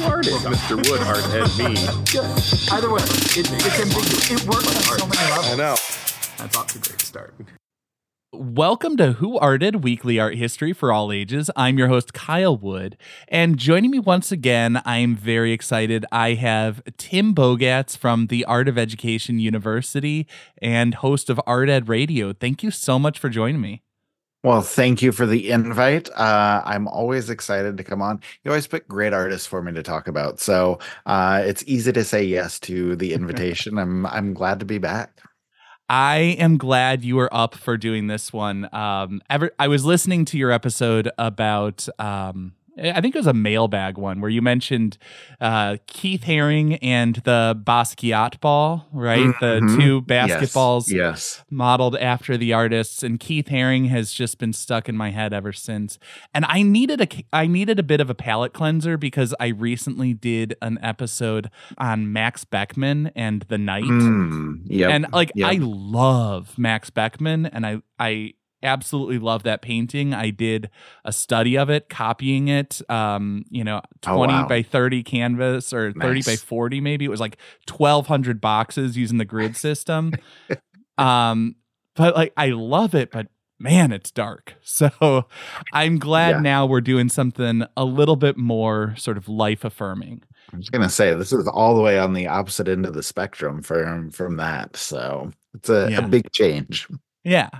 Who art it? Mr. Wood art Ed me. Good. Either way, it, it's ambiguous. It works on so many levels. I know. That's off to a great start. Welcome to Who Arted Weekly Art History for All Ages. I'm your host, Kyle Wood. And joining me once again, I'm very excited. I have Tim Bogatz from the Art of Education University and host of Art Ed Radio. Thank you so much for joining me. Well, thank you for the invite. Uh, I'm always excited to come on. You always pick great artists for me to talk about, so uh, it's easy to say yes to the invitation. I'm I'm glad to be back. I am glad you were up for doing this one. Um, ever, I was listening to your episode about, um, I think it was a mailbag one where you mentioned uh, Keith Haring and the Basquiat ball, right? Mhm. The two Yes, basketballs Yes. modeled after the artists and Keith Haring has just been stuck in my head ever since. And I needed a I needed a bit of a palate cleanser because I recently did an episode on Max Beckmann and the night. Mm, yep. And like yep. I love Max Beckmann and I I absolutely love that painting. I did a study of it, copying it um, you know, 20 Oh, wow. by 30 canvas or 30 by 40 maybe. It was like 1200 boxes using the grid system. um but like I love it, but man, it's dark. So I'm glad Yeah. now we're doing something a little bit more sort of life affirming. I was gonna say this is all the way on the opposite end of the spectrum from from that. So it's a, Yeah. a big change. Yeah.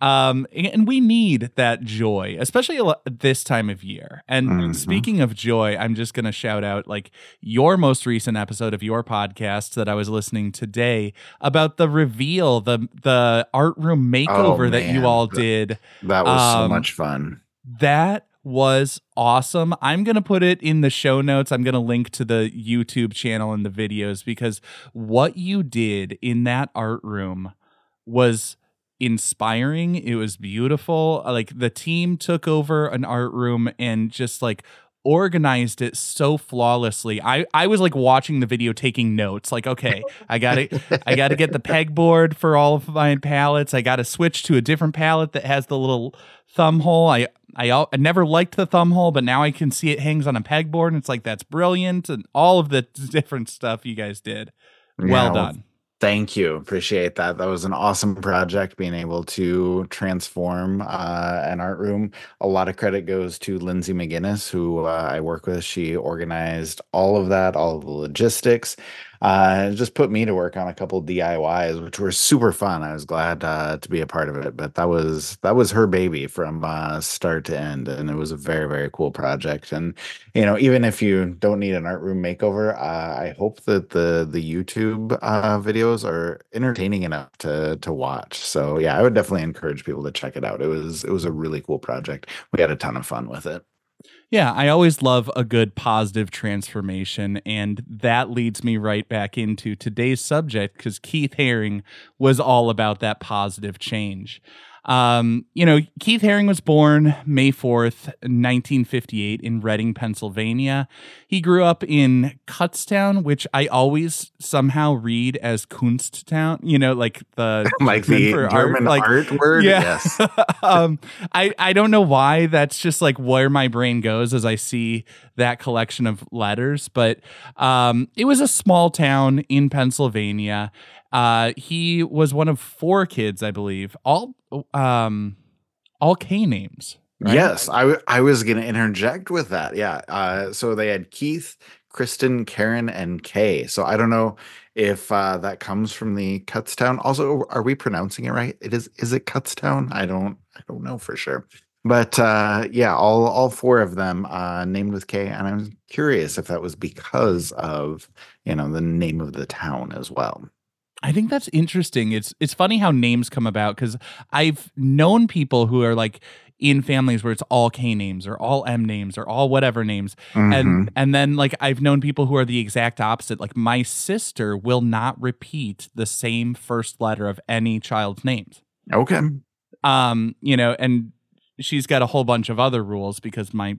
Um, and we need that joy, especially this time of year. And Mhm. speaking of joy, I'm just going to shout out like your most recent episode of your podcast that I was listening today about the reveal, the the art room makeover that you all did. That was so Um, much fun. That was awesome. I'm going to put it in the show notes. I'm going to link to the YouTube channel and the videos because what you did in that art room was inspiring. It was beautiful. Uh, like the team took over an art room and just like organized it so flawlessly. I I was like watching the video taking notes. Like, okay, I got to I got to get the pegboard for all of my palettes. I got to switch to a different palette that has the little thumb hole. I I, I never liked the thumb hole, but now I can see it hangs on a pegboard and it's like that's brilliant and all of the different stuff you guys did. Well Yeah, done. Thank you. Appreciate that. That was an awesome project being able to transform uh, an art room. A lot of credit goes to Lindsay McGinnis, who uh, I work with. She organized all of that, all of the logistics. Uh, just put me to work on a couple DIYs, which were super fun. I was glad uh, to be a part of it. But that was that was her baby from uh, start to end, and it was a very very cool project. And you know, even if you don't need an art room makeover, uh, I hope that the the YouTube uh, videos are entertaining enough to to watch. So yeah, I would definitely encourage people to check it out. It was it was a really cool project. We had a ton of fun with it. Yeah, I always love a good positive transformation. And that leads me right back into today's subject because Keith Haring was all about that positive change. Um, you know, Keith Haring was born May 4th, 1958, in Reading, Pennsylvania. He grew up in Kutztown, which I always somehow read as Kunsttown, you know, like the like German the for art, German like- art, word. yeah. Yes. um, I, I don't know why that's just like where my brain goes as I see that collection of letters, but um, it was a small town in Pennsylvania. Uh, he was one of four kids, I believe, all um, all K names, right? Yes, I w- I was going to interject with that. Yeah. Uh, so they had Keith, Kristen, Karen, and Kay. So I don't know if uh, that comes from the Kutztown. Also, are we pronouncing it right? It is. Is it Kutztown? I don't. I don't know for sure. But uh, yeah, all all four of them uh, named with K, and I'm curious if that was because of you know the name of the town as well. I think that's interesting. It's it's funny how names come about because I've known people who are like in families where it's all K names or all M names or all whatever names. Mhm. And and then like I've known people who are the exact opposite. Like my sister will not repeat the same first letter of any child's names. okay, Um, you know, and she's got a whole bunch of other rules because my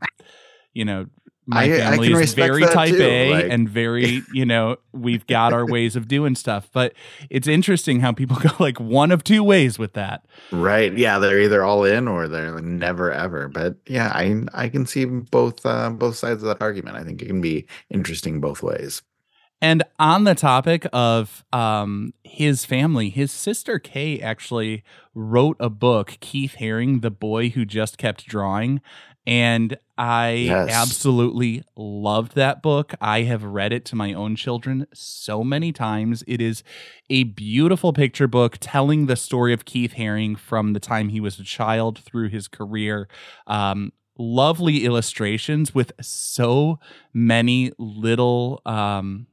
you know, my I- I family can is very type too, A like- and very, you know, we've got our ways of doing stuff. But it's interesting how people go like one of two ways with that. right? Yeah, they're either all in or they're never ever. But yeah, I I can see both uh, both sides of that argument. I think it can be interesting both ways. And on the topic of um, his family, his sister Kay actually wrote a book, Keith Haring, The Boy Who Just Kept Drawing. And I Yes. absolutely loved that book. I have read it to my own children so many times. It is a beautiful picture book telling the story of Keith Haring from the time he was a child through his career. Um, lovely illustrations with so many little um,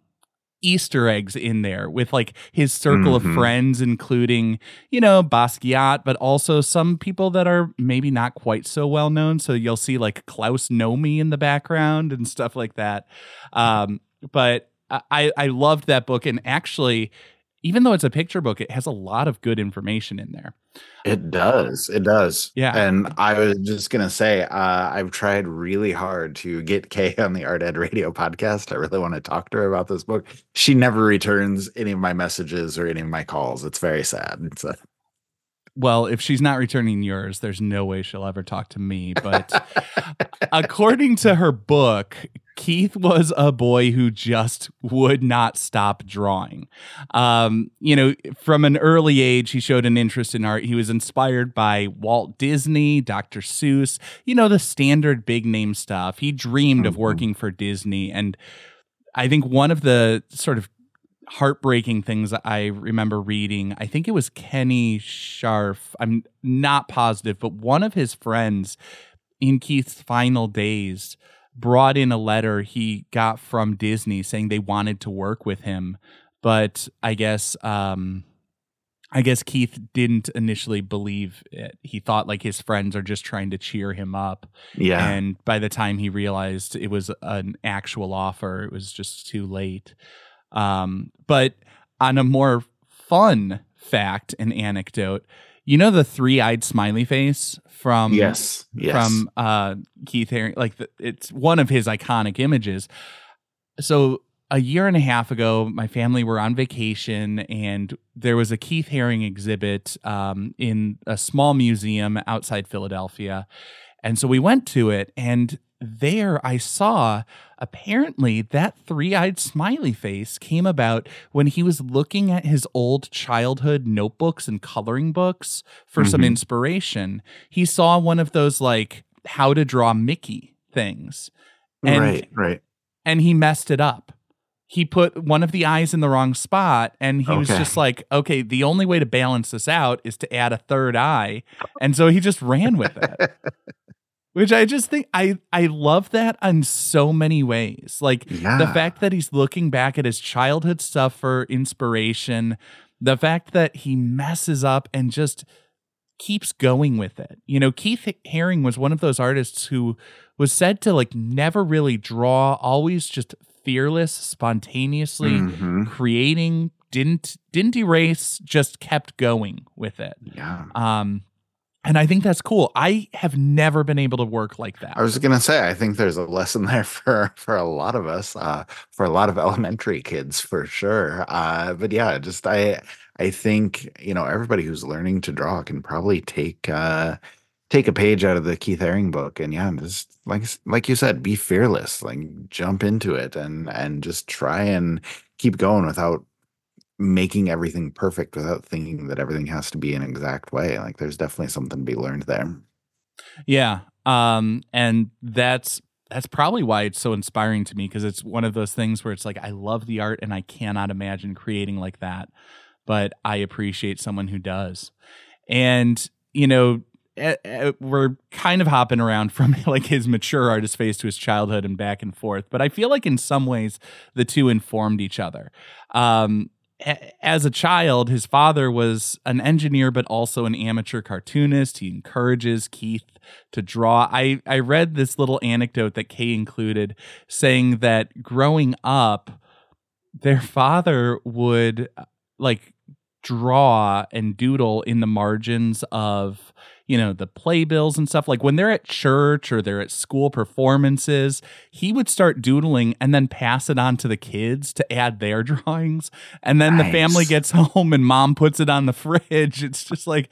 Easter eggs in there with like his circle Mhm. of friends, including, you know, Basquiat, but also some people that are maybe not quite so well known. So you'll see like Klaus Nomi in the background and stuff like that. Um, but I, I loved that book. And actually, even though it's a picture book, it has a lot of good information in there. It does. It does. Yeah. And I was just gonna say, uh, I've tried really hard to get Kay on the Art Ed Radio podcast. I really want to talk to her about this book. She never returns any of my messages or any of my calls. It's very sad. It's a, Well, if she's not returning yours, there's no way she'll ever talk to me. But according to her book, Keith was a boy who just would not stop drawing. Um, you know, from an early age, he showed an interest in art. He was inspired by Walt Disney, Dr. Seuss, you know, the standard big name stuff. He dreamed of Mhm. working for Disney. And I think one of the sort of heartbreaking things I remember reading. I think it was Kenny Scharf. I'm not positive, but one of his friends in Keith's final days brought in a letter he got from Disney saying they wanted to work with him, but I guess um I guess Keith didn't initially believe it. He thought like his friends are just trying to cheer him up. yeah. And by the time he realized it was an actual offer, it was just too late. Um, but on a more fun fact and anecdote, you know the three-eyed smiley face from yes. Yes. from uh, Keith Haring, like the, it's one of his iconic images. So a year and a half ago, my family were on vacation, and there was a Keith Haring exhibit um, in a small museum outside Philadelphia, and so we went to it, and there I saw apparently that three-eyed smiley face came about when he was looking at his old childhood notebooks and coloring books for some Mhm. inspiration. He saw one of those like how to draw Mickey things. And right. Right. and he messed it up. He put one of the eyes in the wrong spot, and he was just like, okay, the only way to balance this out is to add a third eye. And so he just ran with it. Which I just think I I love that on so many ways. Like the fact that he's looking back at his childhood stuff for inspiration, the fact that he messes up and just keeps going with it. You know, Keith Haring was one of those artists who was said to like never really draw, always just fearless, spontaneously Mhm. creating, didn't didn't erase, just kept going with it. Yeah. Um and I think that's cool. I have never been able to work like that. I was gonna say, I think there's a lesson there for for a lot of us, uh, for a lot of elementary kids for sure. Uh, but yeah, just I I think you know everybody who's learning to draw can probably take uh, take a page out of the Keith Haring book, and yeah, just like like you said, be fearless, like jump into it, and and just try and keep going without making everything perfect, without thinking that everything has to be an exact way. Like there's definitely something to be learned there. Yeah. Um, and that's that's probably why it's so inspiring to me because it's one of those things where it's like I love the art and I cannot imagine creating like that, but I appreciate someone who does. And you know, eh, eh, we're kind of hopping around from like his mature artist phase to his childhood and back and forth, but I feel like in some ways the two informed each other. Um, as a child, his father was an engineer, but also an amateur cartoonist. He encourages Keith to draw. I, I read this little anecdote that Kay included saying that growing up, their father would uh, like draw and doodle in the margins of you know the playbills and stuff like when they're at church or they're at school performances he would start doodling and then pass it on to the kids to add their drawings and then nice. the family gets home and mom puts it on the fridge it's just like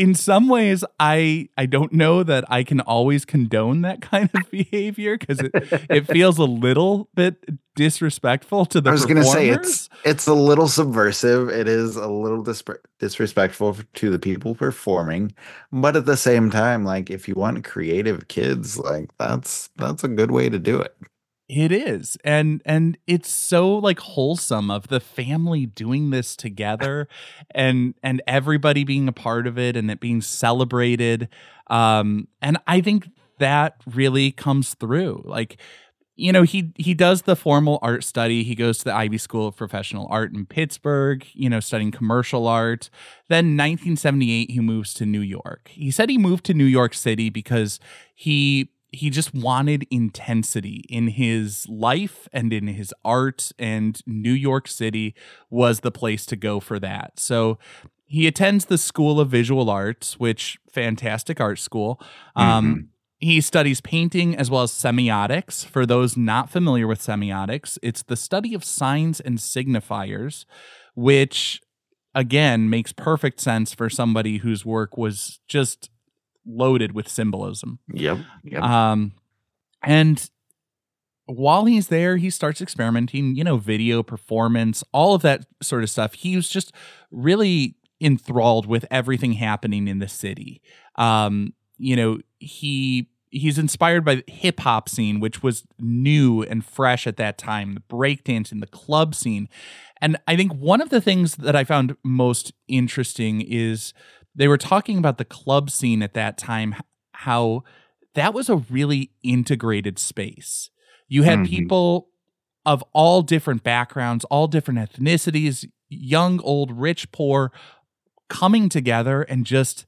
in some ways i i don't know that i can always condone that kind of behavior because it it feels a little bit disrespectful to the i was going to say it's it's a little subversive. It is a little dis- disrespectful to the people performing. But at the same time like if you want creative kids like that's that's a good way to do it it is. And and it's so like wholesome of the family doing this together and and everybody being a part of it and it being celebrated. Um and I think that really comes through. Like you know, he he does the formal art study. He goes to the Ivy School of Professional Art in Pittsburgh, you know, studying commercial art. Then 1978 he moves to New York. He said he moved to New York City because he he just wanted intensity in his life and in his art and New York City was the place to go for that. So he attends the School of Visual Arts, which fantastic art school. Um, mm-hmm. He studies painting as well as semiotics. For those not familiar with semiotics, it's the study of signs and signifiers, which again makes perfect sense for somebody whose work was just loaded with symbolism. Yep. yep. Um, and while he's there, he starts experimenting, you know, video performance, all of that sort of stuff. He was just really enthralled with everything happening in the city. Um, you know, he he's inspired by the hip hop scene, which was new and fresh at that time, the breakdance and the club scene. And I think one of the things that I found most interesting is they were talking about the club scene at that time, how that was a really integrated space. You had mm-hmm. people of all different backgrounds, all different ethnicities, young, old, rich, poor, coming together and just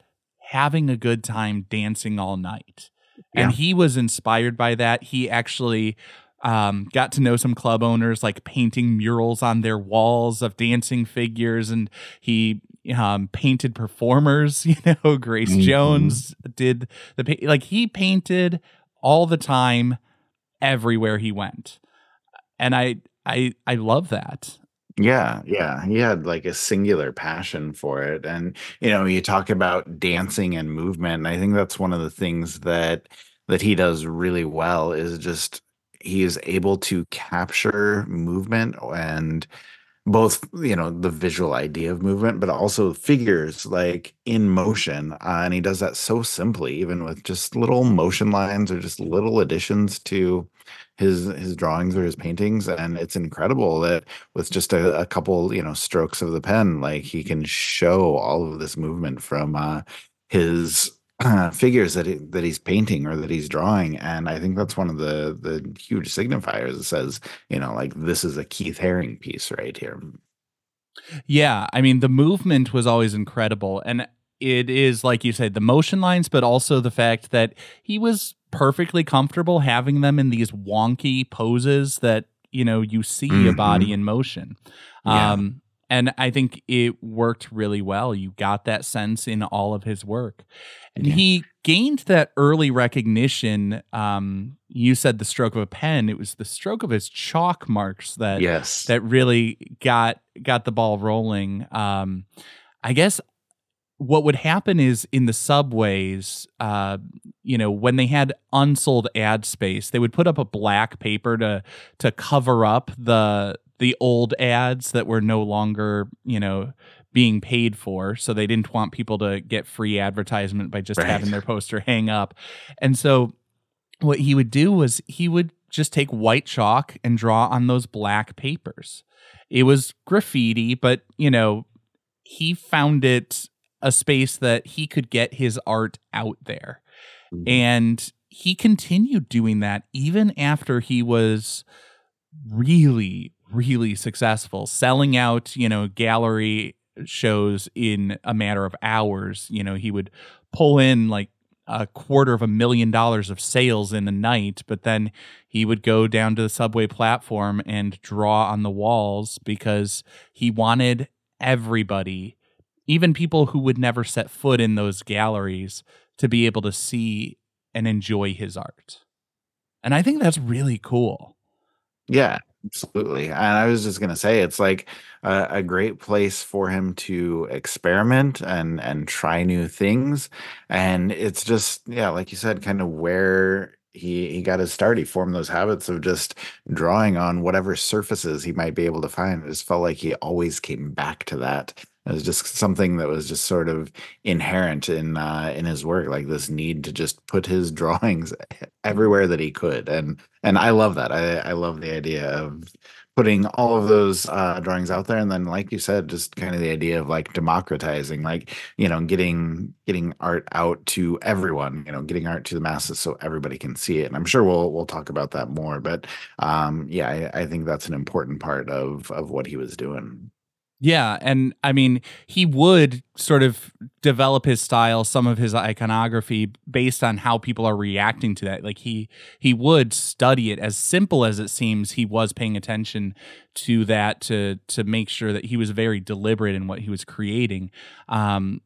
having a good time dancing all night. Yeah. And he was inspired by that. He actually um, got to know some club owners, like painting murals on their walls of dancing figures, and he um, painted performers. You know, Grace mm-hmm. Jones did the like he painted all the time, everywhere he went, and I I I love that. Yeah, yeah. He had like a singular passion for it. And you know, you talk about dancing and movement. And I think that's one of the things that that he does really well is just he is able to capture movement and both you know the visual idea of movement but also figures like in motion uh, and he does that so simply even with just little motion lines or just little additions to his his drawings or his paintings and it's incredible that with just a, a couple you know strokes of the pen like he can show all of this movement from uh his uh, figures that he, that he's painting or that he's drawing, and I think that's one of the the huge signifiers that says, you know, like this is a Keith Haring piece right here. Yeah, I mean the movement was always incredible, and it is like you said, the motion lines, but also the fact that he was perfectly comfortable having them in these wonky poses that you know you see mm-hmm. a body in motion. Yeah. Um, and I think it worked really well. You got that sense in all of his work. And yeah. he gained that early recognition. Um, you said the stroke of a pen. It was the stroke of his chalk marks that yes. that really got got the ball rolling. Um, I guess what would happen is in the subways, uh, you know, when they had unsold ad space, they would put up a black paper to to cover up the the old ads that were no longer, you know, being paid for. So they didn't want people to get free advertisement by just Right. having their poster hang up. And so what he would do was he would just take white chalk and draw on those black papers. It was graffiti, but you know, he found it a space that he could get his art out there. Mhm. And he continued doing that even after he was really, really successful, selling out, you know, gallery shows in a matter of hours. You know, he would pull in like a quarter of a million dollars of sales in a night, but then he would go down to the subway platform and draw on the walls because he wanted everybody, even people who would never set foot in those galleries, to be able to see and enjoy his art. And I think that's really cool. Yeah, absolutely. And I was just gonna say, it's like a, a great place for him to experiment and and try new things. And it's just, yeah, like you said, kind of where he he got his start. He formed those habits of just drawing on whatever surfaces he might be able to find. It just felt like he always came back to that. It was just something that was just sort of inherent in uh, in his work, like this need to just put his drawings everywhere that he could, and and I love that. I I love the idea of putting all of those uh, drawings out there, and then, like you said, just kind of the idea of like democratizing, like you know, getting getting art out to everyone, you know, getting art to the masses so everybody can see it. And I'm sure we'll we'll talk about that more, but um, yeah, I, I think that's an important part of of what he was doing. Yeah, and I mean, he would sort of develop his style, some of his iconography based on how people are reacting to that. Like he he would study it as simple as it seems, he was paying attention to that to to make sure that he was very deliberate in what he was creating. Um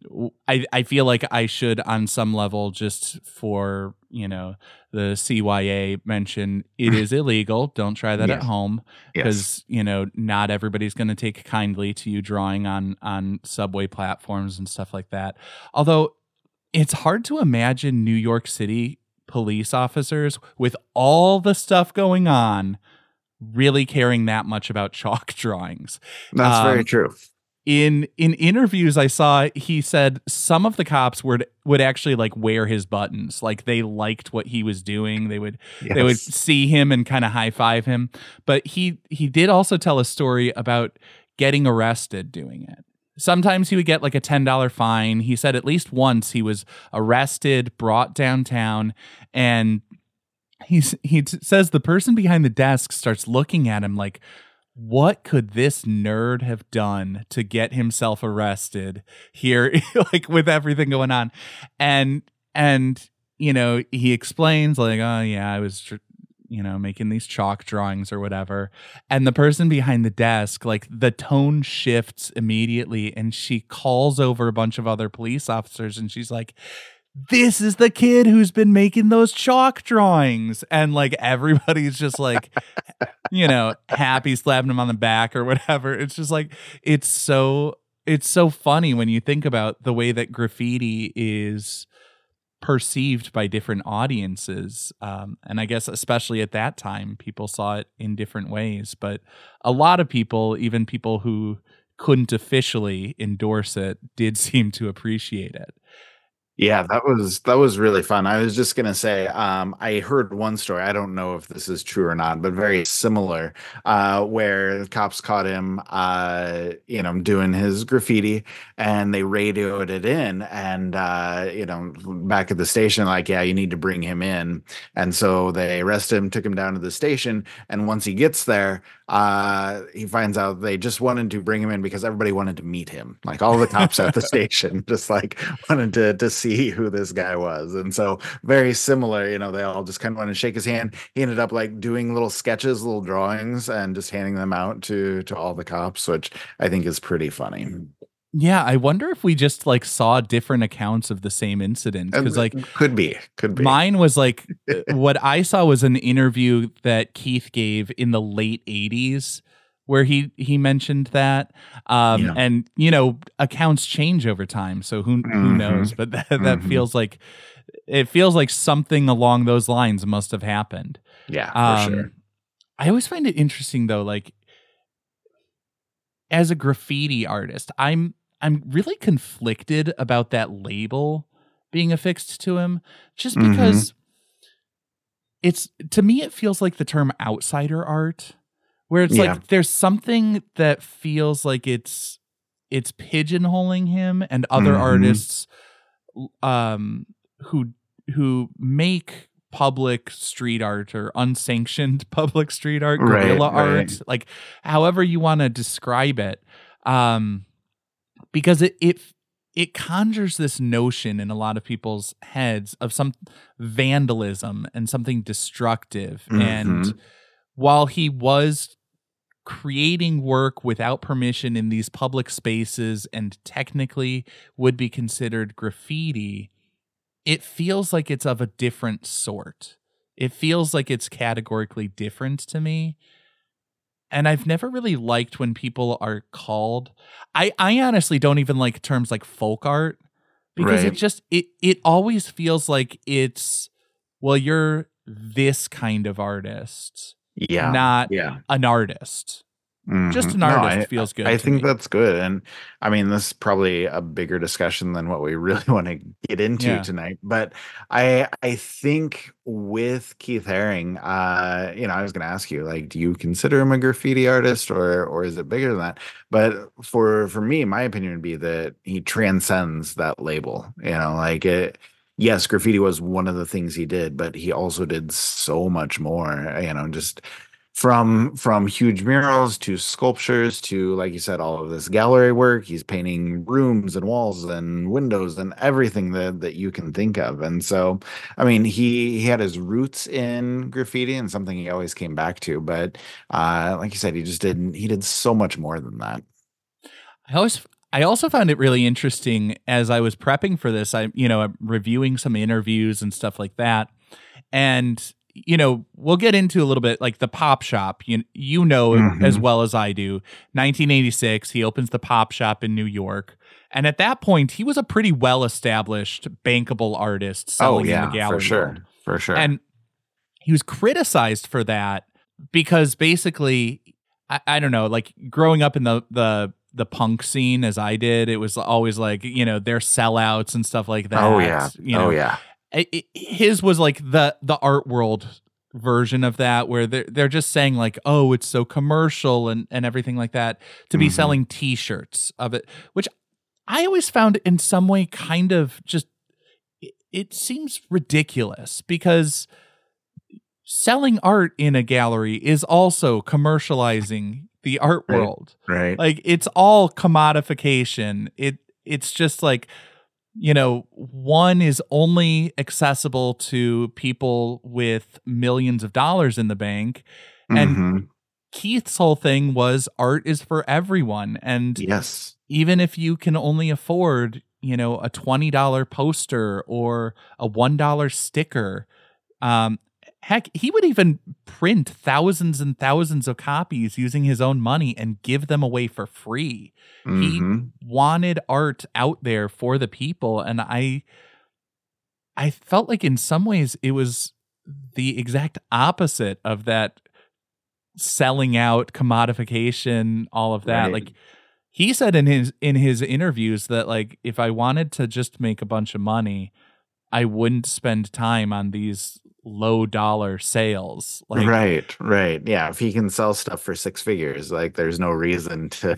I I feel like I should on some level just for, you know, the CYA mention it is illegal. Don't try that at Yes. home Yes. because you know not everybody's going to take kindly to you drawing on on subway platforms and stuff like that although it's hard to imagine new york city police officers with all the stuff going on really caring that much about chalk drawings. That's very Um, true. in in interviews I saw he said some of the cops would would actually like wear his buttons. Like they liked what he was doing. They would they would see him and kind of high five him. But he he did also tell a story about getting arrested doing it. Sometimes he would get like a $10 fine. He said at least once he was arrested brought downtown and he's he t- says the person behind the desk starts looking at him like what could this nerd have done to get himself arrested here? Like with everything going on. And and you know he explains like oh yeah i was tr- you know making these chalk drawings or whatever. And the person behind the desk like the tone shifts immediately and she calls over a bunch of other police officers and she's like this is the kid who's been making those chalk drawings. And like everybody's just like you know happy slapping him on the back or whatever. It's just like it's so it's so funny when you think about the way that graffiti is perceived by different audiences. Um, and i guess especially at that time people saw it in different ways. But a lot of people even people who couldn't officially endorse it did seem to appreciate it Yeah, that was that was really fun. I was just gonna say, um, I heard one story. I don't know if this is true or not, but very similar, uh, where the cops caught him, uh, you know, doing his graffiti, and they radioed it in, and uh, you know, back at the station, like, yeah, you need to bring him in, and so they arrested him, took him down to the station, and once he gets there, uh, he finds out they just wanted to bring him in because everybody wanted to meet him, like all the cops at the station, just like wanted to to see who this guy was. And so very similar, you know, they all just kind of wanted to shake his hand. He ended up like doing little sketches, little drawings, and just handing them out to to all the cops, which I think is pretty funny. Yeah, I wonder if we just like saw different accounts of the same incident because like could be, could be. mine was like what I saw was an interview that Keith gave in the late 80s where he he mentioned that um Yeah. and you know accounts change over time so who who Mhm. knows but that that Mhm. feels like it feels like something along those lines must have happened yeah, for um, sure. I always find it interesting though, like as a graffiti artist, I'm I'm really conflicted about that label being affixed to him just because it's to me it feels like the term outsider art where it's Yeah. like there's something that feels like it's it's pigeonholing him and other Mhm. artists um who who make public street art or unsanctioned public street art Right, guerrilla art right. like however you want to describe it um because it it it conjures this notion in a lot of people's heads of some vandalism and something destructive and Mhm. While he was creating work without permission in these public spaces and technically would be considered graffiti, it feels like it's of a different sort. It feels like it's categorically different to me. And I've never really liked when people are called I I honestly don't even like terms like folk art because it just it it always feels like it's well you're this kind of artist Yeah. not yeah. an artist. Just Mhm. an No, artist I- feels good I think me. that's good. And I mean, this is probably a bigger discussion than what we really want to get into Yeah. tonight. But I I think with Keith Haring, uh, you know, I was gonna ask you, like, do you consider him a graffiti artist or or is it bigger than that? But for for me, my opinion would be that he transcends that label. You know, like it yes, graffiti was one of the things he did, but he also did so much more, you know, just from from huge murals to sculptures to like you said all of this gallery work. He's painting rooms and walls and windows and everything that that you can think of. And so i mean he he had his roots in graffiti and something he always came back to but uh like you said he just didn't he did so much more than that. I always I also found it really interesting as I was prepping for this. I you know I'm reviewing some interviews and stuff like that, and you know we'll get into a little bit like the pop shop. You you know Mhm. as well as I do. 1986, he opens the pop shop in New York, and at that point he was a pretty well established bankable artist oh selling yeah in the gallery for sure world. for sure And he was criticized for that because basically, I, I don't know, like growing up in the the the punk scene as I did, it was always like you know they're sellouts and stuff like that. oh yeah you know, oh yeah it- it- his was like the the art world version of that where they're they're just saying like oh it's so commercial and and everything like that to be Mhm. selling t-shirts of it which I always found in some way kind of just it, it seems ridiculous because selling art in a gallery is also commercializing the art Right. world. right. Like it's all commodification. It it's just like you know one is only accessible to people with millions of dollars in the bank. And Mhm. keith's whole thing was art is for everyone. And yes. even if you can only afford you know a $20 poster or a $1 sticker um heck he would even print thousands and thousands of copies using his own money and give them away for free Mhm. wanted art out there for the people and i i felt like in some ways it was the exact opposite of that selling out commodification all of that Right. like he said in his in his interviews that like if i wanted to just make a bunch of money i wouldn't spend time on these low dollar sales like right right. Yeah if he can sell stuff for six figures like there's no reason to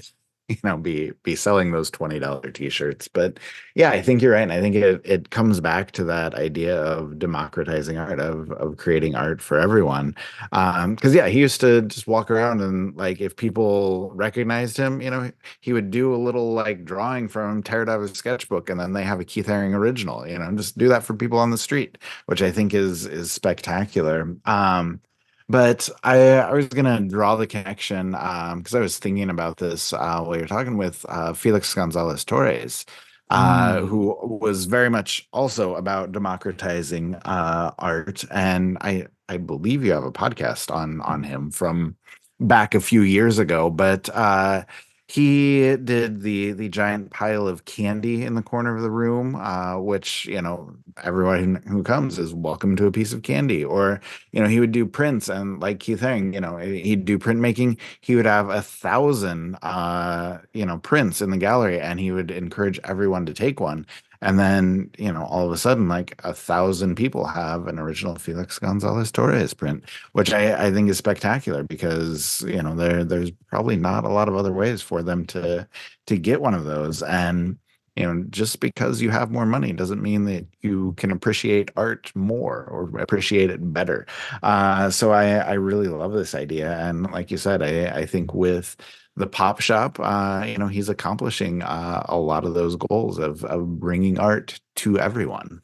you know be be selling those $20 t-shirts. But yeah i think you're right and i think it, it comes back to that idea of democratizing art of of creating art for everyone. Um because yeah he used to just walk around and like if people recognized him you know he would do a little like drawing from tear out of his sketchbook and then they have a keith haring original you know just do that for people on the street which i think is is spectacular. Um but I, I was gonna draw the connection because I was thinking about this uh, while you're talking with uh, Felix Gonzalez Torres, uh, Mm. who was very much also about democratizing uh, art, and I I believe you have a podcast on on him from back a few years ago. But uh, he did the the giant pile of candy in the corner of the room, uh, which you know everyone who comes is welcome to a piece of candy. Or you know he would do prints and like Keith Haring, you know he'd do printmaking. He would have a thousand uh, you know prints in the gallery, and he would encourage everyone to take one and then you know all of a sudden like a thousand people have an original felix gonzalez torres print which I, I think is spectacular because you know there there's probably not a lot of other ways for them to to get one of those. And you know just because you have more money doesn't mean that you can appreciate art more or appreciate it better. Uh, so i i really love this idea. And like you said i i think with the pop shop, uh, you know, he's accomplishing uh, a lot of those goals of of bringing art to everyone.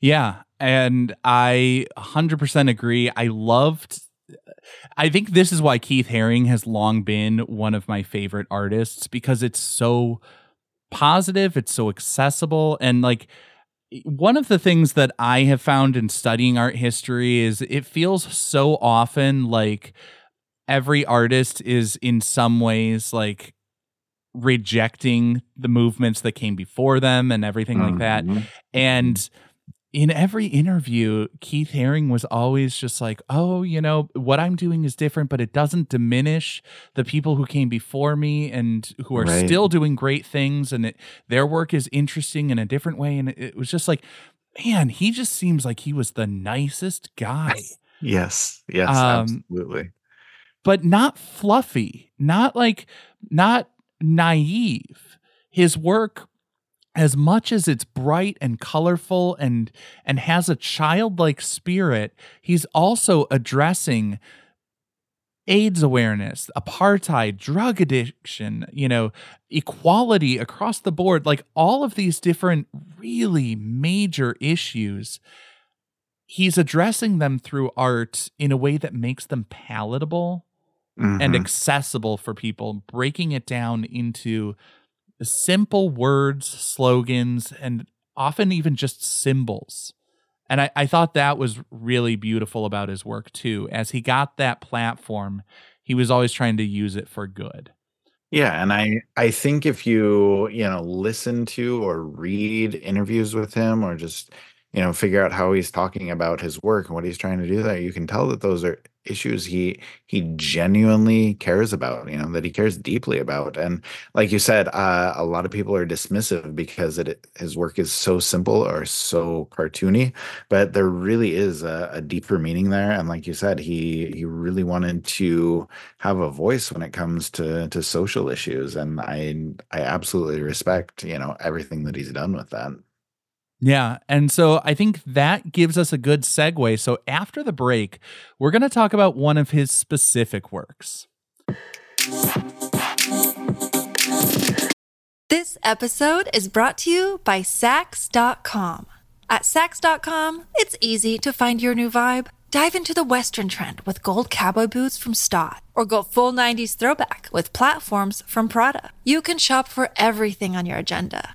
Yeah, and I 100% agree. I loved I think this is why Keith Haring has long been one of my favorite artists because it's so positive, it's so accessible and like one of the things that I have found in studying art history is it feels so often like every artist is in some ways like rejecting the movements that came before them and everything mm-hmm. like that. Mm-hmm. And in every interview, Keith Haring was always just like, oh, you know, what I'm doing is different, but it doesn't diminish the people who came before me and who are right. still doing great things. And it, their work is interesting in a different way. And it was just like, man, he just seems like he was the nicest guy. Yes. Yes. Um, absolutely but not fluffy, not like, not naive. His work as much as it's bright and colorful and and has a childlike spirit he's also addressing AIDS awareness, apartheid, drug addiction, you know, equality across the board, like all of these different really major issues. He's addressing them through art in a way that makes them palatable mm-hmm. and accessible for people, breaking it down into simple words, slogans, and often even just symbols. And I, I thought that was really beautiful about his work too. As he got that platform, he was always trying to use it for good. Yeah, and I I think if you, you know, listen to or read interviews with him or just you know figure out how he's talking about his work and what he's trying to do there you can tell that those are issues he he genuinely cares about you know that he cares deeply about. And like you said uh, a lot of people are dismissive because it his work is so simple or so cartoony but there really is a, a deeper meaning there. And like you said he he really wanted to have a voice when it comes to to social issues. And i i absolutely respect you know everything that he's done with that yeah. And so I think that gives us a good segue. So after the break, we're going to talk about one of his specific works. This episode is brought to you by Saks.com. At Saks.com, it's easy to find your new vibe. Dive into the Western trend with gold cowboy boots from Staud, or go full 90s throwback with platforms from Prada. You can shop for everything on your agenda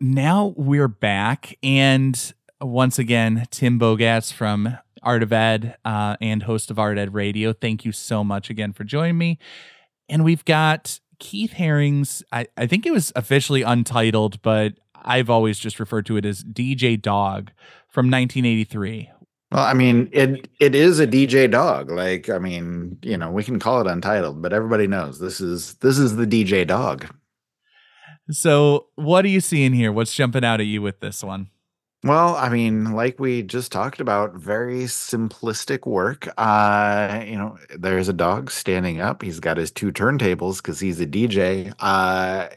Now we're back, and once again, Tim Bogatz from Art of Ed uh, and host of Art Ed Radio. Thank you so much again for joining me. And we've got Keith Haring's, I, I think it was officially untitled, but I've always just referred to it as DJ Dog from 1983. Well, I mean, it it is a DJ dog. Like, I mean, you know, we can call it untitled, but everybody knows this is this is the DJ dog. So, what are you seeing here? What's jumping out at you with this one? Well, I mean, like we just talked about, very simplistic work. Uh, you know, there's a dog standing up. He's got his two turntables because he's a DJ. Uh,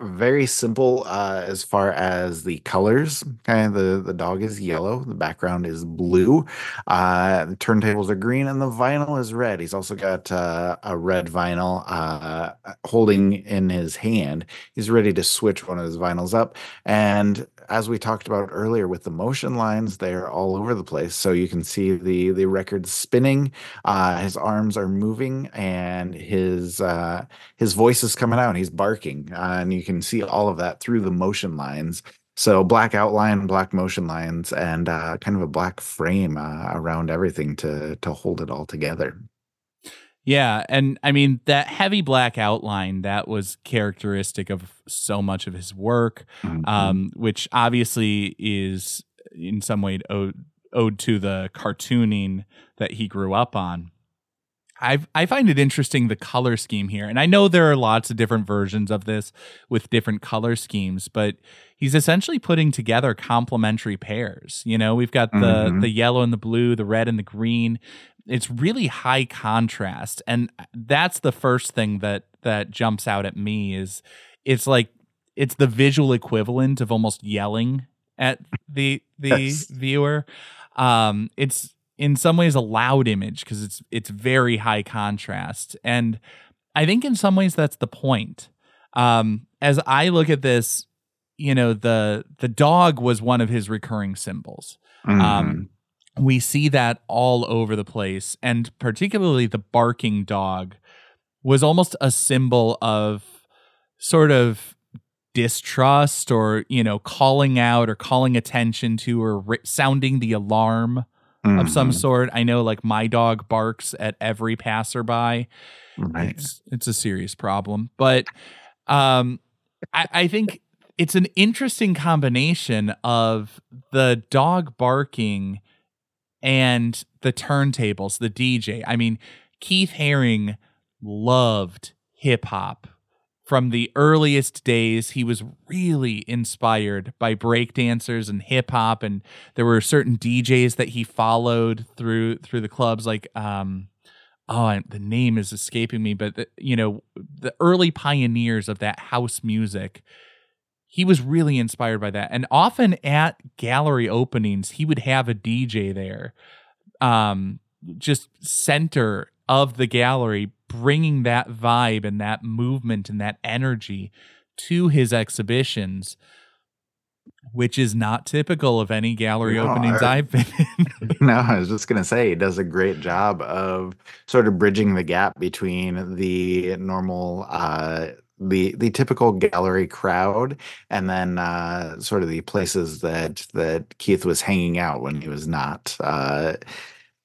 very simple uh, as far as the colors. Okay, the the dog is yellow, the background is blue, uh, the turntables are green, and the vinyl is red. He's also got uh, a red vinyl uh, holding in his hand. He's ready to switch one of his vinyls up, and as we talked about earlier with the motion lines, they're all over the place. So you can see the the record spinning. Uh, his arms are moving, and his uh, his voice is coming out. He's barking, uh, and you can see all of that through the motion lines. So black outline, black motion lines, and uh, kind of a black frame uh, around everything to to hold it all together. Yeah, and I mean that heavy black outline that was characteristic of so much of his work, Mhm. um, which obviously is in some way owed, owed to the cartooning that he grew up on. I I find it interesting the color scheme here, and I know there are lots of different versions of this with different color schemes, but he's essentially putting together complementary pairs. You know, we've got the Mhm. the yellow and the blue, the red and the green. It's really high contrast, and that's the first thing that that jumps out at me is it's like it's the visual equivalent of almost yelling at the the Yes. viewer. Um, it's in some ways a loud image because it's it's very high contrast, and I think in some ways that's the point. Um, as I look at this, you know the the dog was one of his recurring symbols. Mhm. Um, we see that all over the place, and particularly the barking dog was almost a symbol of sort of distrust or you know calling out or calling attention to or ri- sounding the alarm of some Mhm. sort. I know like my dog barks at every passerby. Right. it's it's a serious problem. But um I, I think it's an interesting combination of the dog barking and the turntables the dj i mean keith haring loved hip hop from the earliest days he was really inspired by breakdancers and hip hop. And there were certain DJs that he followed through through the clubs like um oh the name is escaping me but the, you know the early pioneers of that house music he was really inspired by that. And often at gallery openings he would have a DJ there um just center of the gallery bringing that vibe and that movement and that energy to his exhibitions which is not typical of any gallery No, openings I- I've been in. No, I was just gonna say he does a great job of sort of bridging the gap between the normal uh the the typical gallery crowd and then uh sort of the places that that Keith was hanging out when he was not uh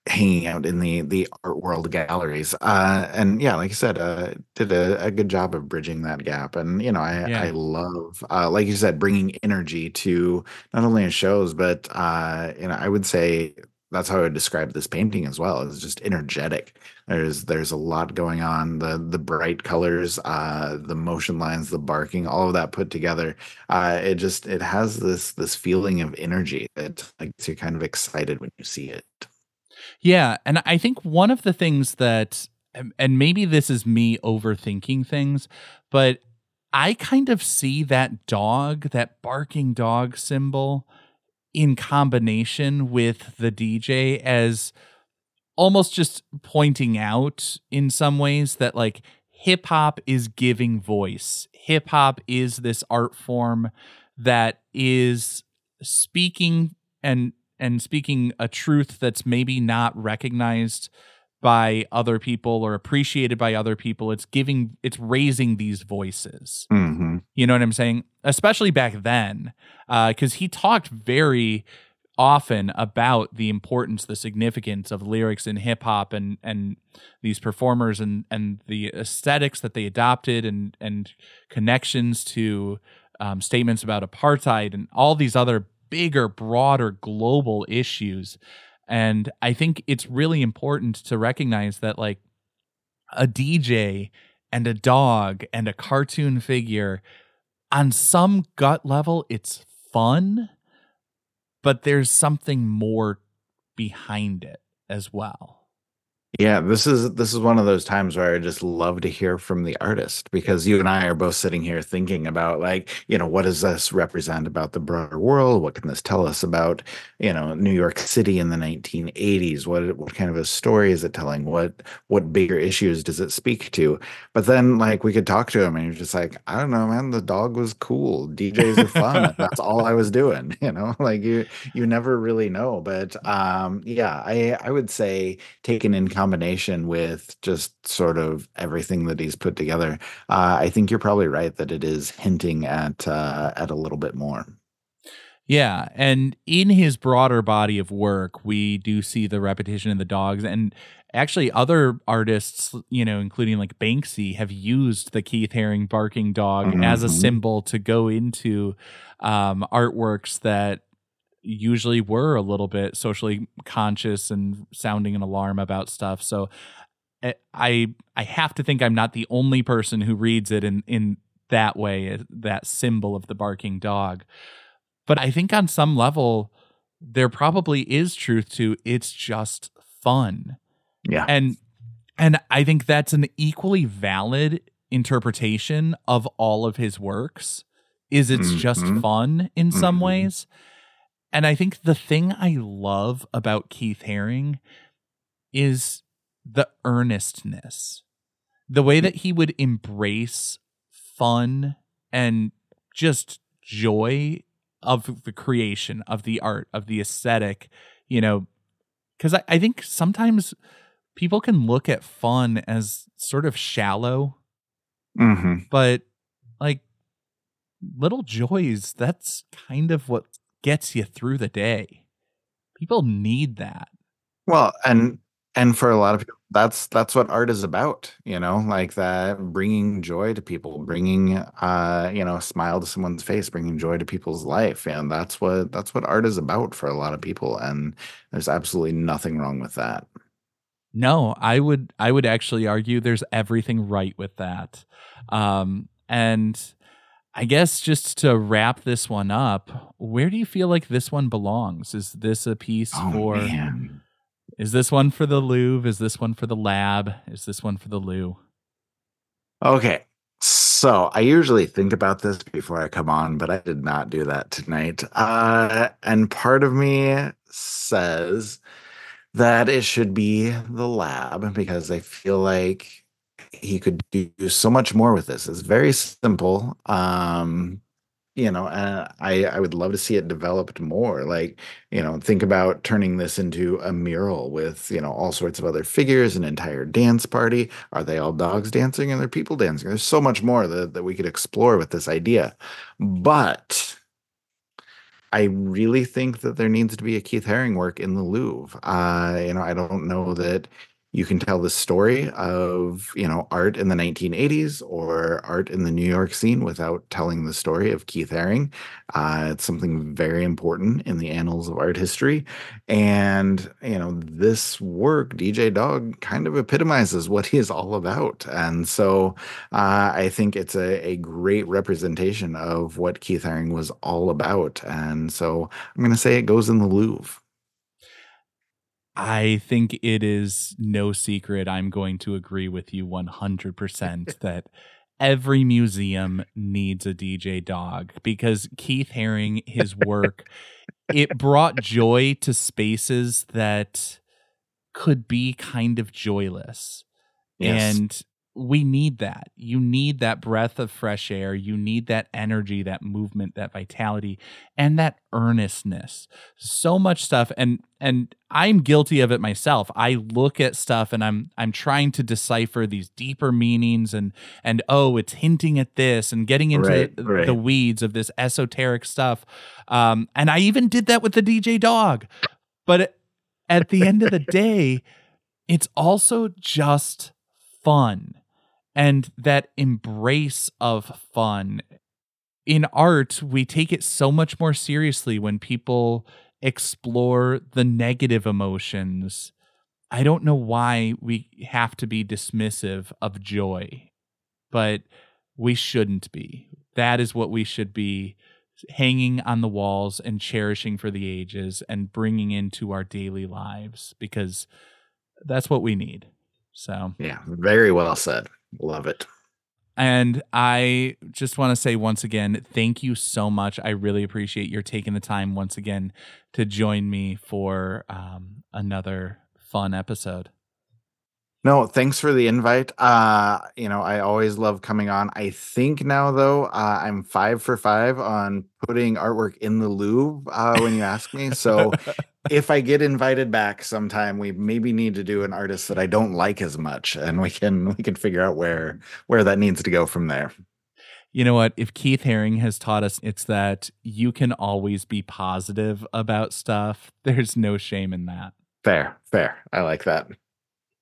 hanging out in the the art world galleries uh and yeah like i said uh did a, a good job of bridging that gap and you know i Yeah. i love uh like you said bringing energy to not only his shows but uh you know i would say that's how i would describe this painting as well it's just energetic there's there's a lot going on the the bright colors uh the motion lines the barking all of that put together uh it just it has this this feeling of energy that makes you're kind of excited when you see it Yeah, and I think one of the things that and- maybe this is me overthinking things, but I kind of see that dog, that barking dog symbol in combination with the DJ as almost just pointing out in some ways that like hip hop is giving voice. Hip hop is this art form that is speaking and and speaking a truth that's maybe not recognized by other people or appreciated by other people. It's giving it's raising these voices. hmm You know what I'm saying? Especially back then, because he talked very often about the importance, the significance of lyrics in hip hop and and these performers and and the aesthetics that they adopted and and connections to um, statements about apartheid and all these other bigger, broader global issues. And I think it's really important to recognize that like a DJ and a dog and a cartoon figure on some gut level it's fun but there's something more behind it as well Yeah, this is this is one of those times where I just love to hear from the artist because you and I are both sitting here thinking about like, you know, what does this represent about the broader world? What can this tell us about, you know, New York City in the 1980s? What what kind of a story is it telling? What what bigger issues does it speak to? But then like we could talk to him and you're just like, I don't know, man, the dog was cool. DJs are fun. That's all I was doing, you know? Like you you never really know, but um yeah, I I would say taken in combination with just sort of everything that he's put together, uh, I think you're probably right that it is hinting at uh, at a little bit more. Yeah, and in his broader body of work, we do see the repetition in the dogs, and actually, other artists, you know, including like Banksy, have used the Keith Haring barking dog as a Mhm. symbol to go into um, artworks that usually were a little bit socially conscious and sounding an alarm about stuff. So eh, I I have to think I'm not the only person who reads it in in that way, eh, that symbol of the barking dog. But I think on some level, there probably is truth to it's just fun. Yeah. And and I think that's an equally valid interpretation of all of his works is it's just Mhm. fun in some Mhm. ways. And I think the thing I love about Keith Haring is the earnestness. The way that he would embrace fun and just joy of the creation, of the art, of the aesthetic, you know, because I, I think sometimes people can look at fun as sort of shallow, hmm but like little joys, that's kind of what gets you through the day. People need that. Well, and and for a lot of people, that's that's what art is about, you know, like that bringing joy to people, bringing uh, you know, a smile to someone's face, bringing joy to people's life, and that's what that's what art is about for a lot of people, and there's absolutely nothing wrong with that. No, I would I would actually argue there's everything right with that. Um and I guess just to wrap this one up, where do you feel like this one belongs? Is this a piece Oh for man. Is this one for the Louvre? Is this one for the lab? Is this one for the loo? Okay. So I usually think about this before I come on, but I did not do that tonight. Uh, and part of me says that it should be the lab because I feel like he could do so much more with this. It's very simple. Um, you know, I I would love to see it developed more. Like, you know, think about turning this into a mural with, you know, all sorts of other figures, an entire dance party. Are they all dogs dancing and they're people dancing? There's so much more that, that we could explore with this idea. But I really think that there needs to be a Keith Haring work in the Louvre. Uh, you know, I don't know that you can tell the story of, you know, art in the 1980s or art in the New York scene without telling the story of Keith Haring. Uh, it's something very important in the annals of art history. And, you know, this work, DJ Dog, kind of epitomizes what he is all about. And so uh, I think it's a, a great representation of what Keith Haring was all about. And so I'm going to say it goes in the Louvre. I think it is no secret I'm going to agree with you 100% that every museum needs a DJ dog because Keith Haring, his work, it brought joy to spaces that could be kind of joyless. Yes. And we need that. You need that breath of fresh air. You need that energy, that movement, that vitality, and that earnestness. So much stuff and and I'm guilty of it myself. I look at stuff and I'm I'm trying to decipher these deeper meanings and and oh, it's hinting at this and getting into Right, the, right. the weeds of this esoteric stuff. Um and I even did that with the DJ dog. But at the end of the day, it's also just fun and that embrace of fun. In art we take it so much more seriously when people explore the negative emotions. I don't know why we have to be dismissive of joy but we shouldn't be. That is what we should be hanging on the walls and cherishing for the ages and bringing into our daily lives because that's what we need. So Yeah, very well said. Love it. and I just want to say once again, thank you so much. I really appreciate your taking the time once again to join me for um, another fun episode. No, thanks for the invite. Uh, you know, I always love coming on. I think now though, uh, I'm five for five on putting artwork in the Louvre uh, when you ask me. So if I get invited back sometime, we maybe need to do an artist that I don't like as much, and we can we can figure out where where that needs to go from there. You know what? If Keith Haring has taught us, it's that you can always be positive about stuff. There's no shame in that. Fair, fair. I like that.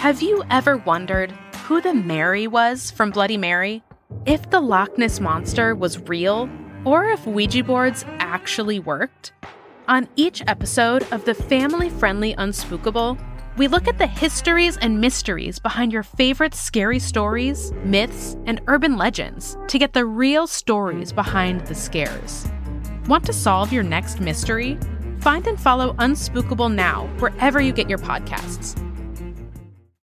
Have you ever wondered who the Mary was from Bloody Mary? If the Loch Ness Monster was real, or if Ouija boards actually worked? On each episode of the family friendly Unspookable, we look at the histories and mysteries behind your favorite scary stories, myths, and urban legends to get the real stories behind the scares. Want to solve your next mystery? Find and follow Unspookable now wherever you get your podcasts.